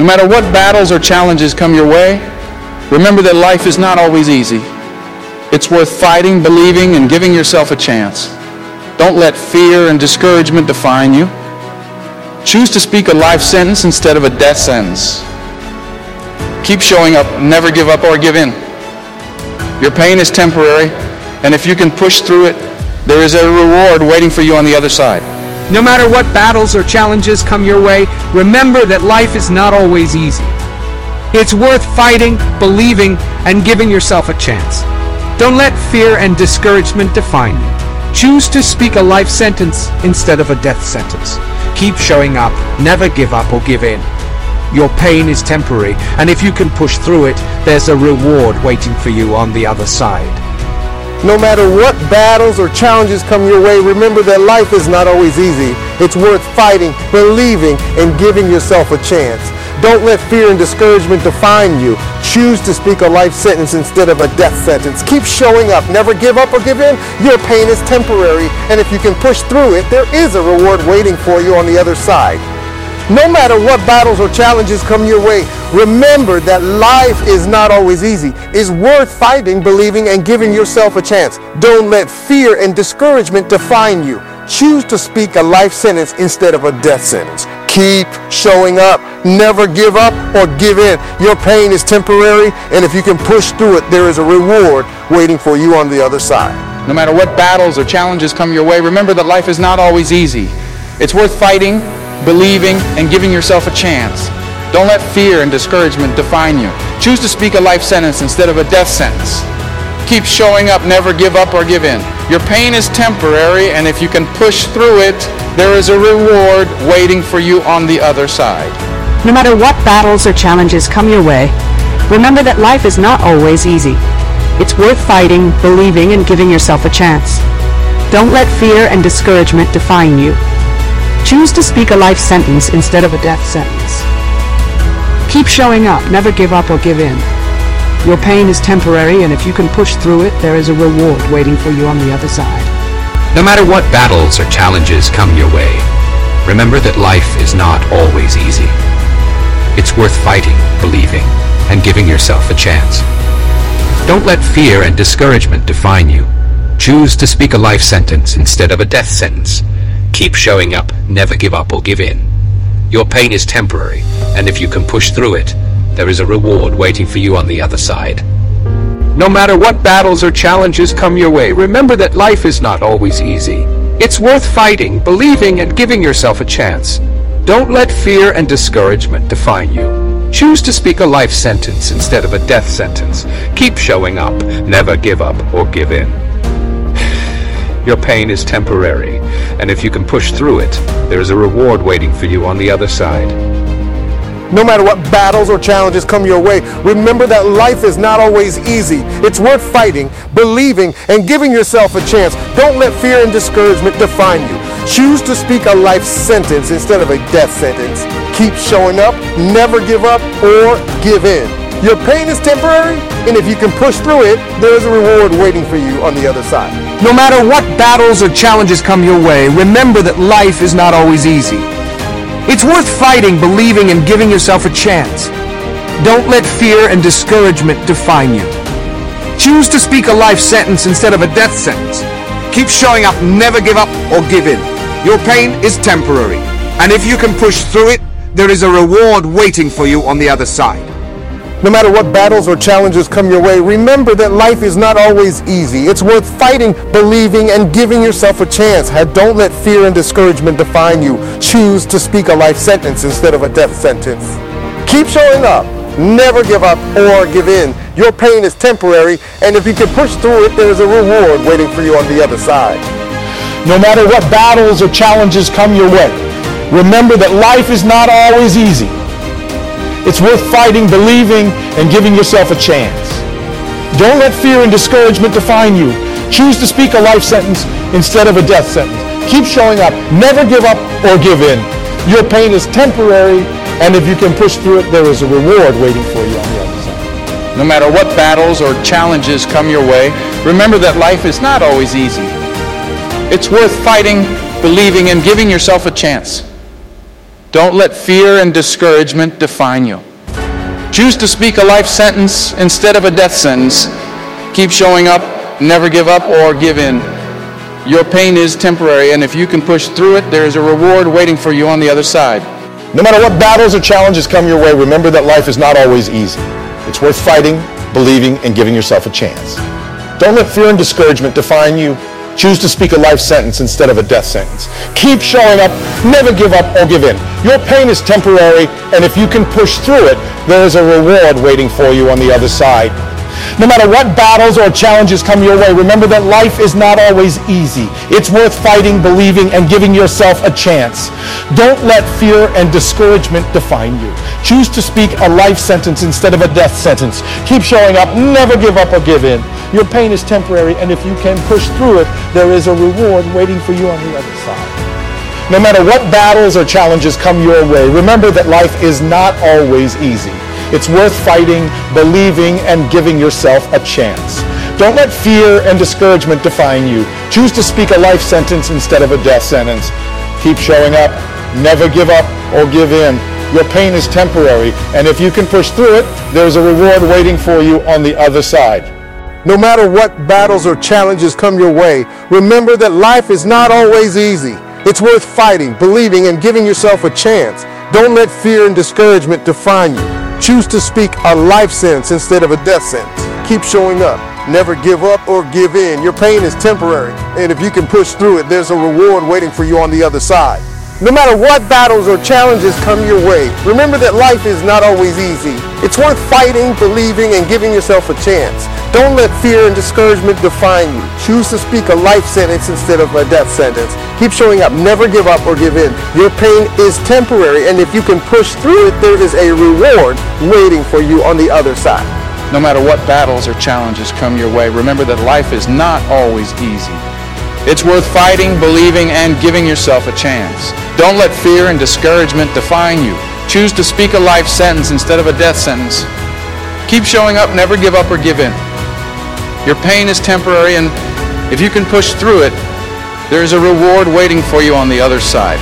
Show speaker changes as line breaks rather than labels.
No matter what battles or challenges come your way, remember that life is not always easy. It's worth fighting, believing, and giving yourself a chance. Don't let fear and discouragement define you. Choose to speak a life sentence instead of a death sentence. Keep showing up, never give up or give in. Your pain is temporary, and if you can push through it, there is a reward waiting for you on the other side.
No matter what battles or challenges come your way, remember that life is not always easy. It's worth fighting, believing, and giving yourself a chance. Don't let fear and discouragement define you. Choose to speak a life sentence instead of a death sentence. Keep showing up, never give up or give in. Your pain is temporary, and if you can push through it, there's a reward waiting for you on the other side.
No matter what battles or challenges come your way, remember that life is not always easy. It's worth fighting, believing, and giving yourself a chance. Don't let fear and discouragement define you. Choose to speak a life sentence instead of a death sentence. Keep showing up. Never give up or give in. Your pain is temporary, and if you can push through it, there is a reward waiting for you on the other side. No matter what battles or challenges come your way, remember that life is not always easy. It's worth fighting, believing, and giving yourself a chance. Don't let fear and discouragement define you. Choose to speak a life sentence instead of a death sentence. Keep showing up. Never give up or give in. Your pain is temporary, and if you can push through it, there is a reward waiting for you on the other side.
No matter what battles or challenges come your way, remember that life is not always easy. It's worth fighting, believing, and giving yourself a chance. Don't let fear and discouragement define you. Choose to speak a life sentence instead of a death sentence. Keep showing up, never give up or give in. Your pain is temporary, and if you can push through it, there is a reward waiting for you on the other side.
No matter what battles or challenges come your way, remember that life is not always easy. It's worth fighting, believing, and giving yourself a chance. Don't let fear and discouragement define you. Choose to speak a life sentence instead of a death sentence. Keep showing up, never give up or give in. Your pain is temporary, and if you can push through it, there is a reward waiting for you on the other side.
No matter what battles or challenges come your way, remember that life is not always easy. It's worth fighting, believing, and giving yourself a chance. Don't let fear and discouragement define you. Choose to speak a life sentence instead of a death sentence. Keep showing up, never give up or give in. Your pain is temporary, and if you can push through it, there is a reward waiting for you on the other side.
No matter what battles or challenges come your way, remember that life is not always easy. It's worth fighting, believing, and giving yourself a chance. Don't let fear and discouragement define you. Choose to speak a life sentence instead of a death sentence. Keep showing up, never give up or give in. Your pain is temporary, and if you can push through it, there is a reward waiting for you on the other side.
No matter what battles or challenges come your way, remember that life is not always easy. It's worth fighting, believing, and giving yourself a chance. Don't let fear and discouragement define you. Choose to speak a life sentence instead of a death sentence. Keep showing up, never give up, or give in. Your pain is temporary, and if you can push through it, there is a reward waiting for you on the other side.
No matter what battles or challenges come your way, remember that life is not always easy. It's worth fighting, believing, and giving yourself a chance. Don't let fear and discouragement define you. Choose to speak a life sentence instead of a death sentence. Keep showing up, never give up or give in. Your pain is temporary, and if you can push through it, there is a reward waiting for you on the other side.
No matter what battles or challenges come your way, remember that life is not always easy. It's worth fighting, believing, and giving yourself a chance. Don't let fear and discouragement define you. Choose to speak a life sentence instead of a death sentence. Keep showing up. Never give up or give in. Your pain is temporary, and if you can push through it, there is a reward waiting for you on the other side.
No matter what battles or challenges come your way, remember that life is not always easy. It's worth fighting, believing, and giving yourself a chance. Don't let fear and discouragement define you. Choose to speak a life sentence instead of a death sentence. Keep showing up. Never give up or give in. Your pain is temporary, and if you can push through it, there is a reward waiting for you on the other side.
No matter what battles or challenges come your way, remember that life is not always easy. It's worth fighting, believing, and giving yourself a chance. Don't let fear and discouragement define you. Choose to speak a life sentence instead of a death sentence. Keep showing up, never give up or give in. Your pain is temporary, and if you can push through it, there is a reward waiting for you on the other side.
No matter what battles or challenges come your way, remember that life is not always easy. It's worth fighting, believing, and giving yourself a chance. Don't let fear and discouragement define you. Choose to speak a life sentence instead of a death sentence. Keep showing up, never give up or give in. Your pain is temporary, and if you can push through it, there is a reward waiting for you on the other side. No matter what battles or challenges come your way, remember that life is not always easy. It's worth fighting, believing, and giving yourself a chance. Don't let fear and discouragement define you. Choose to speak a life sentence instead of a death sentence. Keep showing up, never give up or give in. Your pain is temporary, and if you can push through it, there is a reward waiting for you on the other side. No matter what battles or challenges come your way, remember that life is not always easy. It's worth fighting, believing, and giving yourself a chance. Don't let fear and discouragement define you. Choose to speak a life sentence instead of a death sentence. Keep showing up. Never give up or give in. Your pain is temporary, and if you can push through it, there's a reward waiting for you on the other side.
No matter what battles or challenges come your way, remember that life is not always easy. It's worth fighting, believing, and giving yourself a chance. Don't let fear and discouragement define you. Choose to speak a life sentence instead of a death sentence. Keep showing up. Never give up or give in. Your pain is temporary, and if you can push through it, there's a reward waiting for you on the other side. No matter what battles or challenges come your way, remember that life is not always easy. It's worth fighting, believing, and giving yourself a chance. Don't let fear and discouragement define you. Choose to speak a life sentence instead of a death sentence. Keep showing up. Never give up or give in. Your pain is temporary, and if you can push through it, there is a reward waiting for you on the other side.
No matter what battles or challenges come your way, remember that life is not always easy. It's worth fighting, believing, and giving yourself a chance. Don't let fear and discouragement define you. Choose to speak a life sentence instead of a death sentence. Keep showing up, never give up or give in. Your pain is temporary, and if you can push through it, there is a reward waiting for you on the other side.